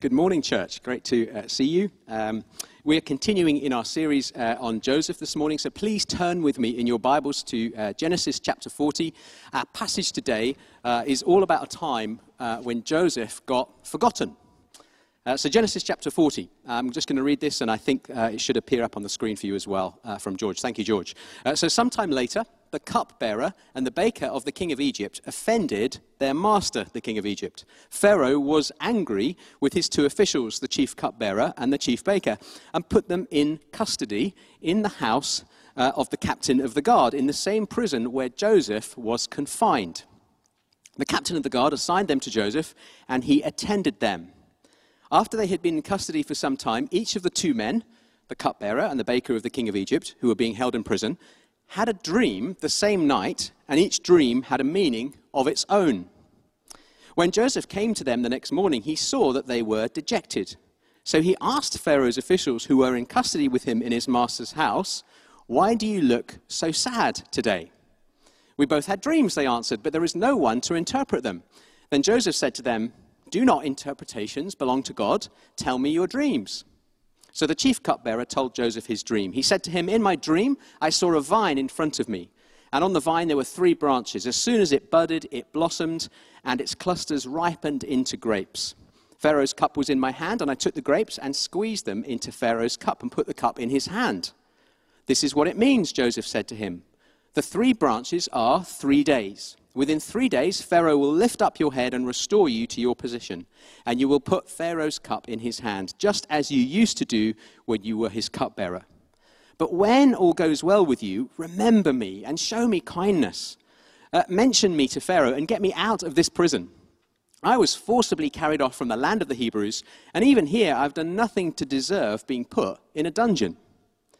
Good morning, church. Great to uh, see you. Um, we're continuing in our series uh, on Joseph this morning, so please turn with me in your Bibles to uh, Genesis chapter 40. Our passage today uh, is all about a time uh, when Joseph got forgotten. Uh, so, Genesis chapter 40. I'm just going to read this, and I think uh, it should appear up on the screen for you as well uh, from George. Thank you, George. Uh, so, sometime later, the cupbearer and the baker of the king of Egypt offended their master, the king of Egypt. Pharaoh was angry with his two officials, the chief cupbearer and the chief baker, and put them in custody in the house uh, of the captain of the guard, in the same prison where Joseph was confined. The captain of the guard assigned them to Joseph, and he attended them. After they had been in custody for some time, each of the two men, the cupbearer and the baker of the king of Egypt, who were being held in prison, had a dream the same night, and each dream had a meaning of its own. When Joseph came to them the next morning, he saw that they were dejected. So he asked Pharaoh's officials who were in custody with him in his master's house, Why do you look so sad today? We both had dreams, they answered, but there is no one to interpret them. Then Joseph said to them, Do not interpretations belong to God? Tell me your dreams. So the chief cupbearer told Joseph his dream. He said to him, In my dream, I saw a vine in front of me, and on the vine there were three branches. As soon as it budded, it blossomed, and its clusters ripened into grapes. Pharaoh's cup was in my hand, and I took the grapes and squeezed them into Pharaoh's cup and put the cup in his hand. This is what it means, Joseph said to him. The three branches are three days. Within three days, Pharaoh will lift up your head and restore you to your position, and you will put Pharaoh's cup in his hand, just as you used to do when you were his cupbearer. But when all goes well with you, remember me and show me kindness. Uh, mention me to Pharaoh and get me out of this prison. I was forcibly carried off from the land of the Hebrews, and even here I've done nothing to deserve being put in a dungeon.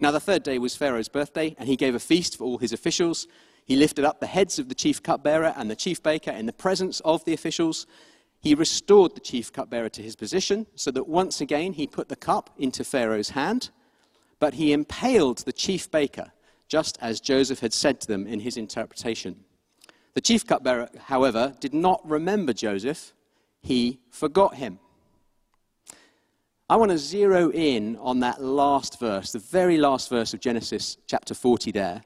Now, the third day was Pharaoh's birthday, and he gave a feast for all his officials. He lifted up the heads of the chief cupbearer and the chief baker in the presence of the officials. He restored the chief cupbearer to his position, so that once again he put the cup into Pharaoh's hand. But he impaled the chief baker, just as Joseph had said to them in his interpretation. The chief cupbearer, however, did not remember Joseph, he forgot him. I want to zero in on that last verse, the very last verse of Genesis chapter 40 there.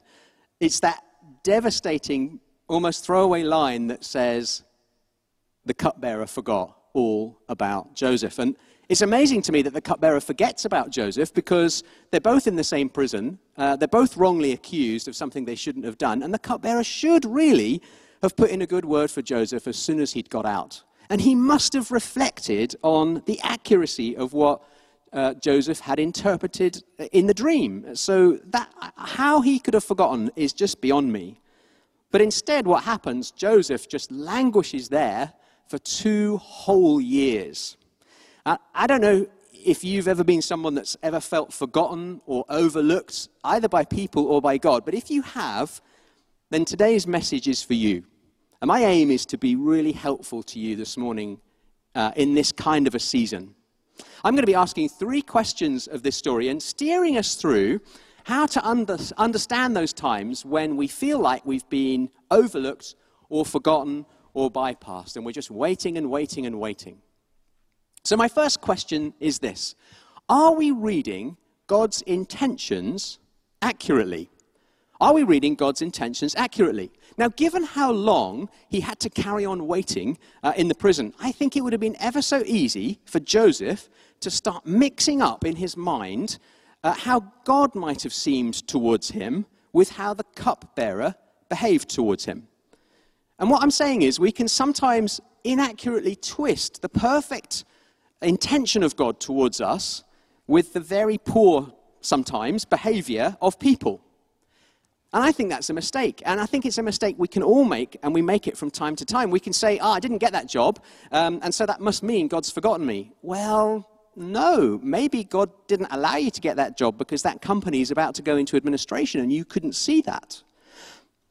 It's that devastating, almost throwaway line that says, The cupbearer forgot all about Joseph. And it's amazing to me that the cupbearer forgets about Joseph because they're both in the same prison. Uh, they're both wrongly accused of something they shouldn't have done. And the cupbearer should really have put in a good word for Joseph as soon as he'd got out. And he must have reflected on the accuracy of what uh, Joseph had interpreted in the dream. So that how he could have forgotten is just beyond me. But instead, what happens, Joseph just languishes there for two whole years. I don't know if you've ever been someone that's ever felt forgotten or overlooked, either by people or by God, but if you have, then today's message is for you. And my aim is to be really helpful to you this morning uh, in this kind of a season. I'm going to be asking three questions of this story and steering us through how to under, understand those times when we feel like we've been overlooked or forgotten or bypassed, and we're just waiting and waiting and waiting. So, my first question is this Are we reading God's intentions accurately? Are we reading God's intentions accurately? Now, given how long he had to carry on waiting uh, in the prison, I think it would have been ever so easy for Joseph to start mixing up in his mind uh, how God might have seemed towards him with how the cupbearer behaved towards him. And what I'm saying is, we can sometimes inaccurately twist the perfect intention of God towards us with the very poor, sometimes, behavior of people. And I think that's a mistake. And I think it's a mistake we can all make, and we make it from time to time. We can say, oh, I didn't get that job, um, and so that must mean God's forgotten me. Well, no. Maybe God didn't allow you to get that job because that company is about to go into administration and you couldn't see that.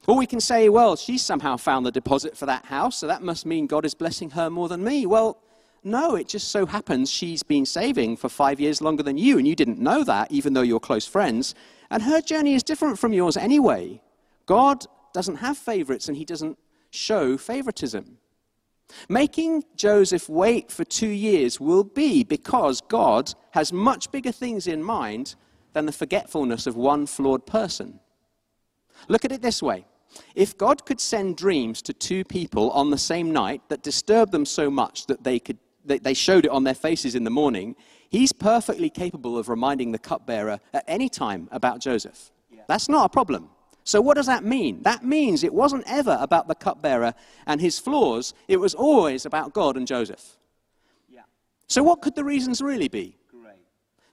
Or we can say, well, she somehow found the deposit for that house, so that must mean God is blessing her more than me. Well, no, it just so happens she's been saving for five years longer than you, and you didn't know that, even though you're close friends. And her journey is different from yours anyway. God doesn't have favorites, and he doesn't show favoritism. Making Joseph wait for two years will be because God has much bigger things in mind than the forgetfulness of one flawed person. Look at it this way if God could send dreams to two people on the same night that disturbed them so much that they, could, they, they showed it on their faces in the morning, he's perfectly capable of reminding the cupbearer at any time about Joseph. Yeah. That's not a problem. So, what does that mean? That means it wasn't ever about the cupbearer and his flaws, it was always about God and Joseph. Yeah. So, what could the reasons really be?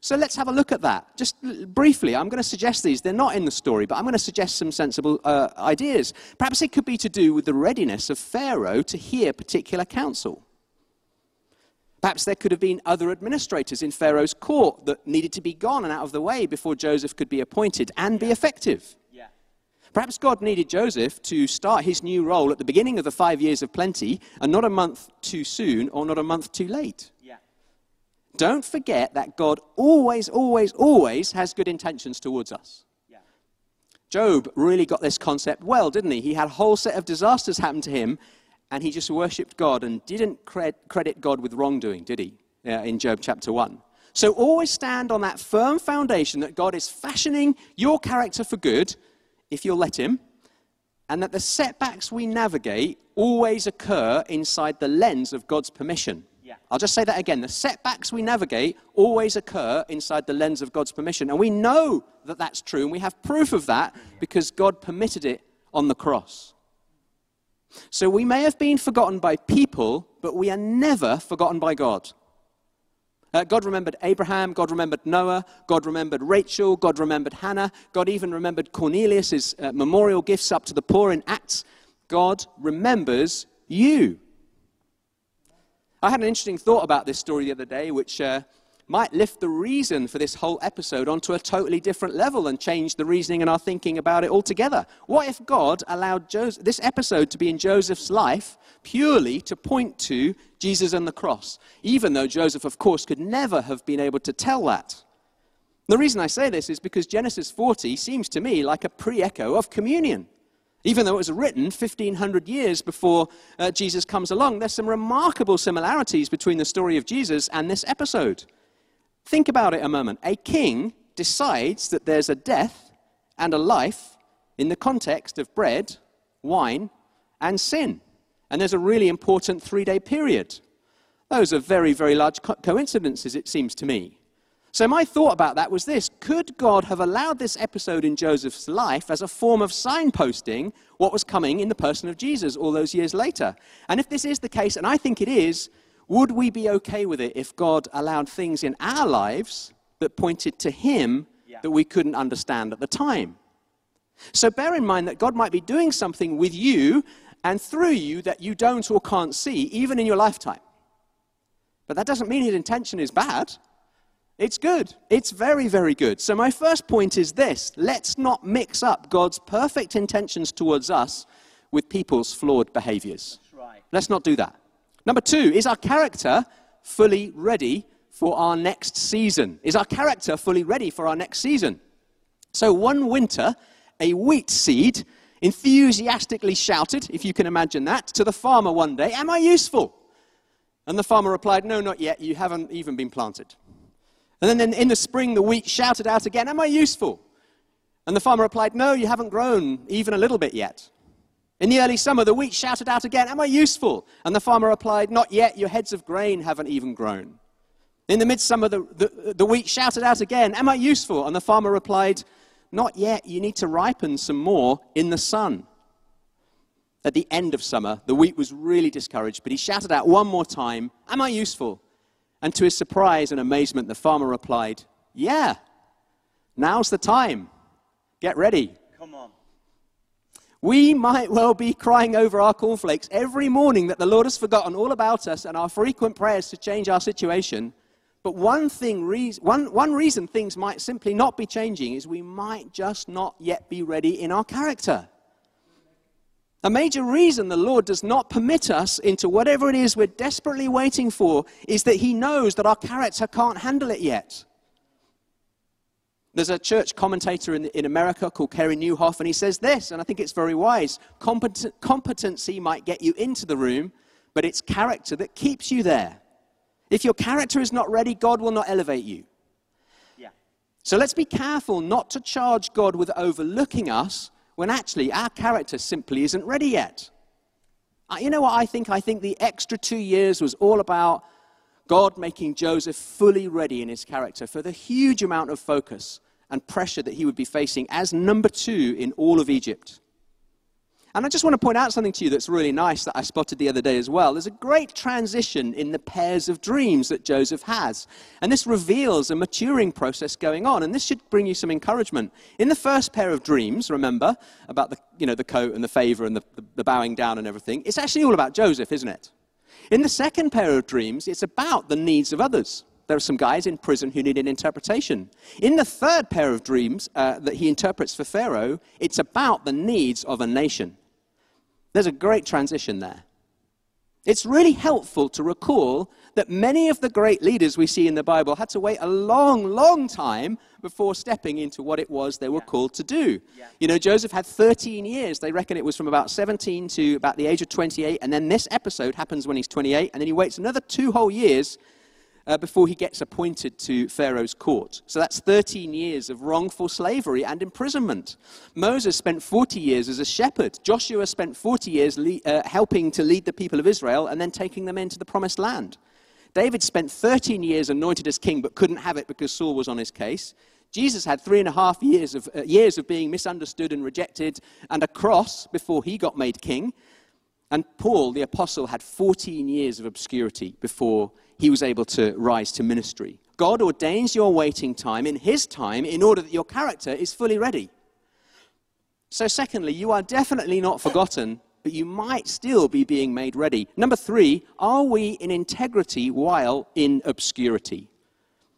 So let's have a look at that. Just briefly, I'm going to suggest these. They're not in the story, but I'm going to suggest some sensible uh, ideas. Perhaps it could be to do with the readiness of Pharaoh to hear particular counsel. Perhaps there could have been other administrators in Pharaoh's court that needed to be gone and out of the way before Joseph could be appointed and be effective. Yeah. Perhaps God needed Joseph to start his new role at the beginning of the five years of plenty and not a month too soon or not a month too late. Don't forget that God always, always, always has good intentions towards us. Yeah. Job really got this concept well, didn't he? He had a whole set of disasters happen to him, and he just worshipped God and didn't credit God with wrongdoing, did he? Uh, in Job chapter 1. So always stand on that firm foundation that God is fashioning your character for good, if you'll let Him, and that the setbacks we navigate always occur inside the lens of God's permission. I'll just say that again. The setbacks we navigate always occur inside the lens of God's permission. And we know that that's true, and we have proof of that because God permitted it on the cross. So we may have been forgotten by people, but we are never forgotten by God. Uh, God remembered Abraham, God remembered Noah, God remembered Rachel, God remembered Hannah, God even remembered Cornelius' uh, memorial gifts up to the poor in Acts. God remembers you. I had an interesting thought about this story the other day, which uh, might lift the reason for this whole episode onto a totally different level and change the reasoning and our thinking about it altogether. What if God allowed Joseph, this episode to be in Joseph's life purely to point to Jesus and the cross, even though Joseph, of course, could never have been able to tell that? The reason I say this is because Genesis 40 seems to me like a pre echo of communion. Even though it was written 1500 years before uh, Jesus comes along, there's some remarkable similarities between the story of Jesus and this episode. Think about it a moment. A king decides that there's a death and a life in the context of bread, wine, and sin. And there's a really important three day period. Those are very, very large co- coincidences, it seems to me. So, my thought about that was this Could God have allowed this episode in Joseph's life as a form of signposting what was coming in the person of Jesus all those years later? And if this is the case, and I think it is, would we be okay with it if God allowed things in our lives that pointed to Him yeah. that we couldn't understand at the time? So, bear in mind that God might be doing something with you and through you that you don't or can't see, even in your lifetime. But that doesn't mean His intention is bad. It's good. It's very, very good. So, my first point is this let's not mix up God's perfect intentions towards us with people's flawed behaviors. Right. Let's not do that. Number two, is our character fully ready for our next season? Is our character fully ready for our next season? So, one winter, a wheat seed enthusiastically shouted, if you can imagine that, to the farmer one day, Am I useful? And the farmer replied, No, not yet. You haven't even been planted. And then in the spring, the wheat shouted out again, Am I useful? And the farmer replied, No, you haven't grown even a little bit yet. In the early summer, the wheat shouted out again, Am I useful? And the farmer replied, Not yet, your heads of grain haven't even grown. In the midsummer, the, the, the wheat shouted out again, Am I useful? And the farmer replied, Not yet, you need to ripen some more in the sun. At the end of summer, the wheat was really discouraged, but he shouted out one more time, Am I useful? And to his surprise and amazement, the farmer replied, Yeah, now's the time. Get ready. We might well be crying over our cornflakes every morning that the Lord has forgotten all about us and our frequent prayers to change our situation. But one, thing, one, one reason things might simply not be changing is we might just not yet be ready in our character. A major reason the Lord does not permit us into whatever it is we're desperately waiting for is that He knows that our character can't handle it yet. There's a church commentator in, in America called Carey Nieuwhof, and he says this, and I think it's very wise Compet- competency might get you into the room, but it's character that keeps you there. If your character is not ready, God will not elevate you. Yeah. So let's be careful not to charge God with overlooking us when actually our character simply isn't ready yet. Uh, you know what I think? I think the extra two years was all about God making Joseph fully ready in his character for the huge amount of focus and pressure that he would be facing as number two in all of Egypt. And I just want to point out something to you that's really nice that I spotted the other day as well. There's a great transition in the pairs of dreams that Joseph has. And this reveals a maturing process going on. And this should bring you some encouragement. In the first pair of dreams, remember, about the, you know, the coat and the favor and the, the, the bowing down and everything, it's actually all about Joseph, isn't it? In the second pair of dreams, it's about the needs of others there are some guys in prison who need an interpretation. In the third pair of dreams uh, that he interprets for Pharaoh, it's about the needs of a nation. There's a great transition there. It's really helpful to recall that many of the great leaders we see in the Bible had to wait a long, long time before stepping into what it was they were yeah. called to do. Yeah. You know, Joseph had 13 years. They reckon it was from about 17 to about the age of 28. And then this episode happens when he's 28. And then he waits another two whole years uh, before he gets appointed to Pharaoh's court. So that's 13 years of wrongful slavery and imprisonment. Moses spent 40 years as a shepherd. Joshua spent 40 years le- uh, helping to lead the people of Israel and then taking them into the promised land. David spent 13 years anointed as king but couldn't have it because Saul was on his case. Jesus had three and a half years of, uh, years of being misunderstood and rejected and a cross before he got made king. And Paul, the apostle, had 14 years of obscurity before he was able to rise to ministry. God ordains your waiting time in his time in order that your character is fully ready. So, secondly, you are definitely not forgotten, but you might still be being made ready. Number three, are we in integrity while in obscurity?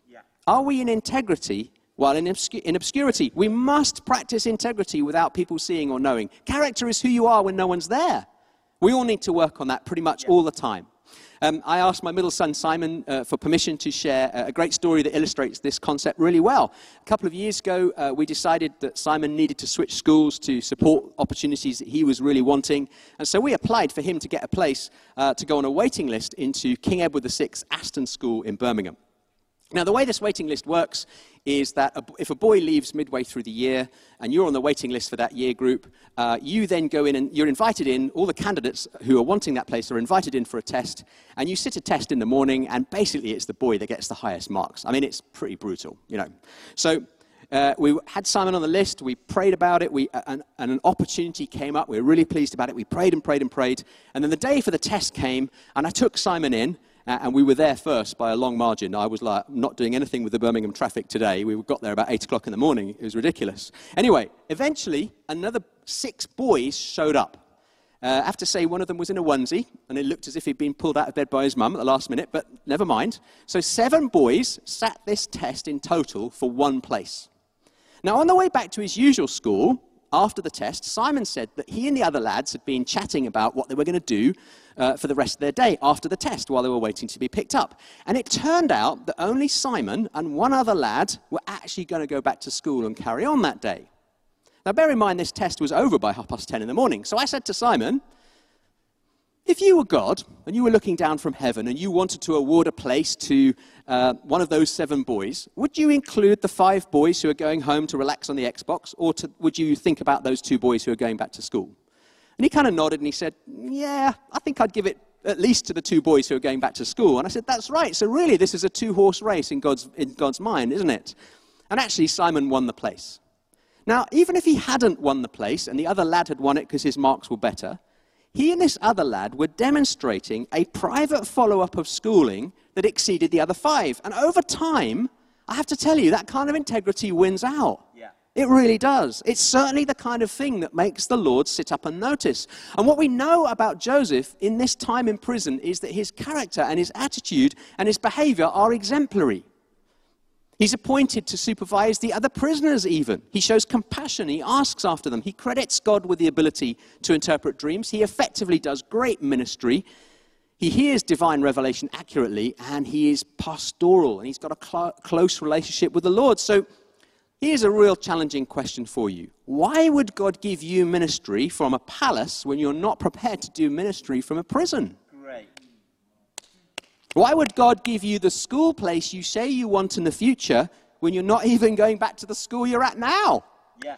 Yeah. Are we in integrity while in, obscur- in obscurity? We must practice integrity without people seeing or knowing. Character is who you are when no one's there. We all need to work on that pretty much yeah. all the time. Um, I asked my middle son Simon uh, for permission to share a great story that illustrates this concept really well. A couple of years ago, uh, we decided that Simon needed to switch schools to support opportunities that he was really wanting. And so we applied for him to get a place uh, to go on a waiting list into King Edward VI Aston School in Birmingham. Now, the way this waiting list works is that if a boy leaves midway through the year and you're on the waiting list for that year group, uh, you then go in and you're invited in. All the candidates who are wanting that place are invited in for a test, and you sit a test in the morning, and basically it's the boy that gets the highest marks. I mean, it's pretty brutal, you know. So uh, we had Simon on the list. We prayed about it, we, and, and, an opportunity came up. We were really pleased about it. We prayed and prayed and prayed. And then the day for the test came, and I took Simon in, and we were there first by a long margin. I was like not doing anything with the Birmingham traffic today. We got there about 8 o'clock in the morning. It was ridiculous. Anyway, eventually, another six boys showed up. Uh, I have to say, one of them was in a onesie, and it looked as if he'd been pulled out of bed by his mum at the last minute, but never mind. So, seven boys sat this test in total for one place. Now, on the way back to his usual school, after the test, Simon said that he and the other lads had been chatting about what they were going to do uh, for the rest of their day after the test while they were waiting to be picked up. And it turned out that only Simon and one other lad were actually going to go back to school and carry on that day. Now, bear in mind, this test was over by half past ten in the morning. So I said to Simon, if you were God and you were looking down from heaven and you wanted to award a place to uh, one of those seven boys, would you include the five boys who are going home to relax on the Xbox, or to, would you think about those two boys who are going back to school? And he kind of nodded and he said, Yeah, I think I'd give it at least to the two boys who are going back to school. And I said, That's right. So, really, this is a two horse race in God's, in God's mind, isn't it? And actually, Simon won the place. Now, even if he hadn't won the place and the other lad had won it because his marks were better, he and this other lad were demonstrating a private follow up of schooling that exceeded the other five. And over time, I have to tell you, that kind of integrity wins out. Yeah. It really does. It's certainly the kind of thing that makes the Lord sit up and notice. And what we know about Joseph in this time in prison is that his character and his attitude and his behavior are exemplary. He's appointed to supervise the other prisoners, even. He shows compassion. He asks after them. He credits God with the ability to interpret dreams. He effectively does great ministry. He hears divine revelation accurately, and he is pastoral, and he's got a cl- close relationship with the Lord. So here's a real challenging question for you Why would God give you ministry from a palace when you're not prepared to do ministry from a prison? Why would God give you the school place you say you want in the future when you're not even going back to the school you're at now? Yeah.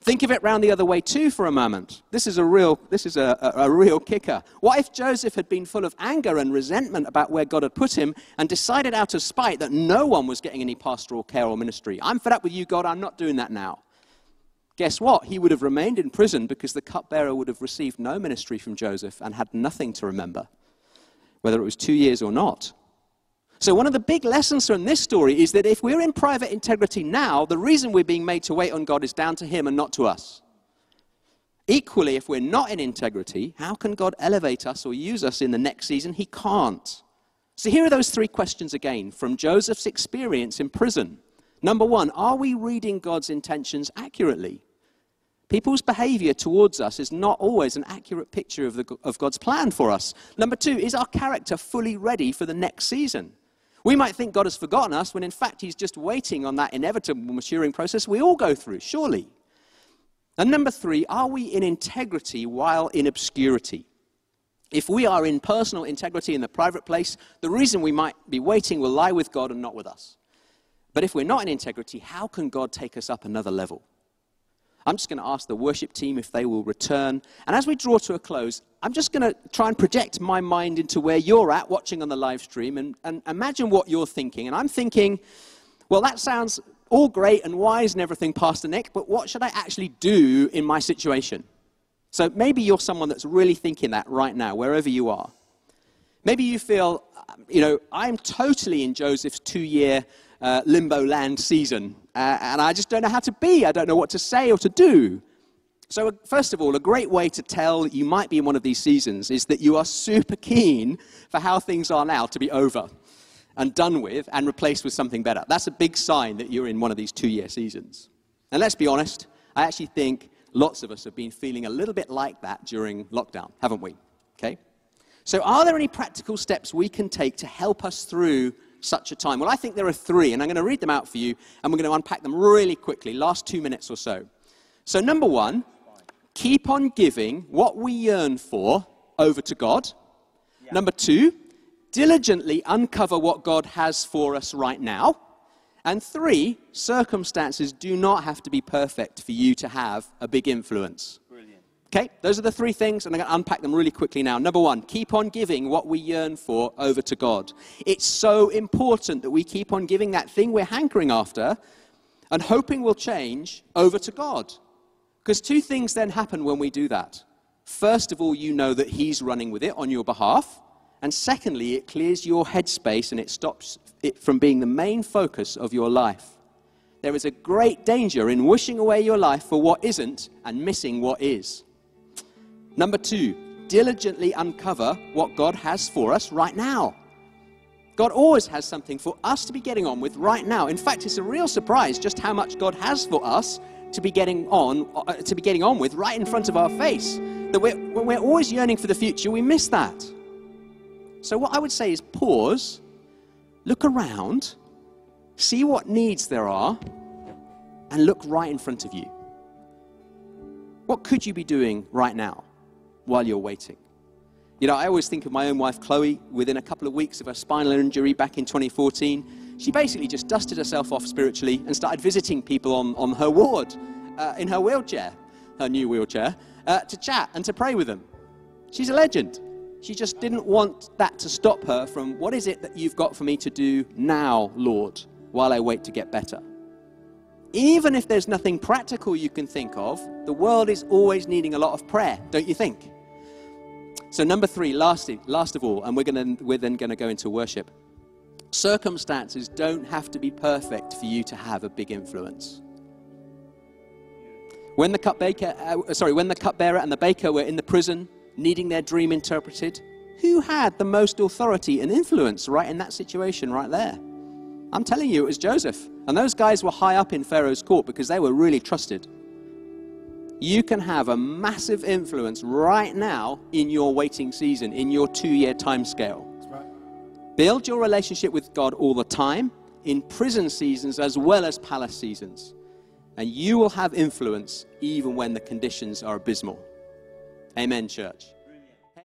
Think of it round the other way too for a moment. This is a real, this is a, a, a, real kicker. What if Joseph had been full of anger and resentment about where God had put him and decided out of spite that no one was getting any pastoral care or ministry? I'm fed up with you, God, I'm not doing that now. Guess what? He would have remained in prison because the cupbearer would have received no ministry from Joseph and had nothing to remember whether it was two years or not. So, one of the big lessons from this story is that if we're in private integrity now, the reason we're being made to wait on God is down to Him and not to us. Equally, if we're not in integrity, how can God elevate us or use us in the next season? He can't. So, here are those three questions again from Joseph's experience in prison. Number one, are we reading God's intentions accurately? People's behavior towards us is not always an accurate picture of, the, of God's plan for us. Number two, is our character fully ready for the next season? We might think God has forgotten us when in fact He's just waiting on that inevitable maturing process we all go through, surely. And number three, are we in integrity while in obscurity? If we are in personal integrity in the private place, the reason we might be waiting will lie with God and not with us. But if we're not in integrity, how can God take us up another level? I'm just going to ask the worship team if they will return. And as we draw to a close, I'm just going to try and project my mind into where you're at watching on the live stream and, and imagine what you're thinking. And I'm thinking, well, that sounds all great and wise and everything, Pastor Nick, but what should I actually do in my situation? So maybe you're someone that's really thinking that right now, wherever you are. Maybe you feel, you know, I'm totally in Joseph's two year uh, limbo land season. Uh, and I just don't know how to be. I don't know what to say or to do. So, first of all, a great way to tell you might be in one of these seasons is that you are super keen for how things are now to be over and done with and replaced with something better. That's a big sign that you're in one of these two year seasons. And let's be honest, I actually think lots of us have been feeling a little bit like that during lockdown, haven't we? Okay? So, are there any practical steps we can take to help us through such a time? Well, I think there are three, and I'm going to read them out for you, and we're going to unpack them really quickly, last two minutes or so. So, number one, keep on giving what we yearn for over to God. Yeah. Number two, diligently uncover what God has for us right now. And three, circumstances do not have to be perfect for you to have a big influence. Okay, those are the three things, and I'm going to unpack them really quickly now. Number one, keep on giving what we yearn for over to God. It's so important that we keep on giving that thing we're hankering after and hoping will change over to God. Because two things then happen when we do that. First of all, you know that He's running with it on your behalf. And secondly, it clears your headspace and it stops it from being the main focus of your life. There is a great danger in wishing away your life for what isn't and missing what is. Number two, diligently uncover what God has for us right now. God always has something for us to be getting on with right now. In fact, it's a real surprise just how much God has for us to be getting on uh, to be getting on with right in front of our face. That we're, when we're always yearning for the future, we miss that. So what I would say is pause, look around, see what needs there are, and look right in front of you. What could you be doing right now? While you're waiting. You know, I always think of my own wife, Chloe, within a couple of weeks of her spinal injury back in 2014. She basically just dusted herself off spiritually and started visiting people on, on her ward uh, in her wheelchair, her new wheelchair, uh, to chat and to pray with them. She's a legend. She just didn't want that to stop her from, what is it that you've got for me to do now, Lord, while I wait to get better? Even if there's nothing practical you can think of, the world is always needing a lot of prayer, don't you think? So, number three, last, last of all, and we're, gonna, we're then going to go into worship. Circumstances don't have to be perfect for you to have a big influence. When the cupbearer, uh, sorry, when the cupbearer and the baker were in the prison, needing their dream interpreted, who had the most authority and influence right in that situation right there? I'm telling you, it was Joseph. And those guys were high up in Pharaoh's court because they were really trusted. You can have a massive influence right now in your waiting season, in your two year time scale. Right. Build your relationship with God all the time, in prison seasons as well as palace seasons. And you will have influence even when the conditions are abysmal. Amen, church.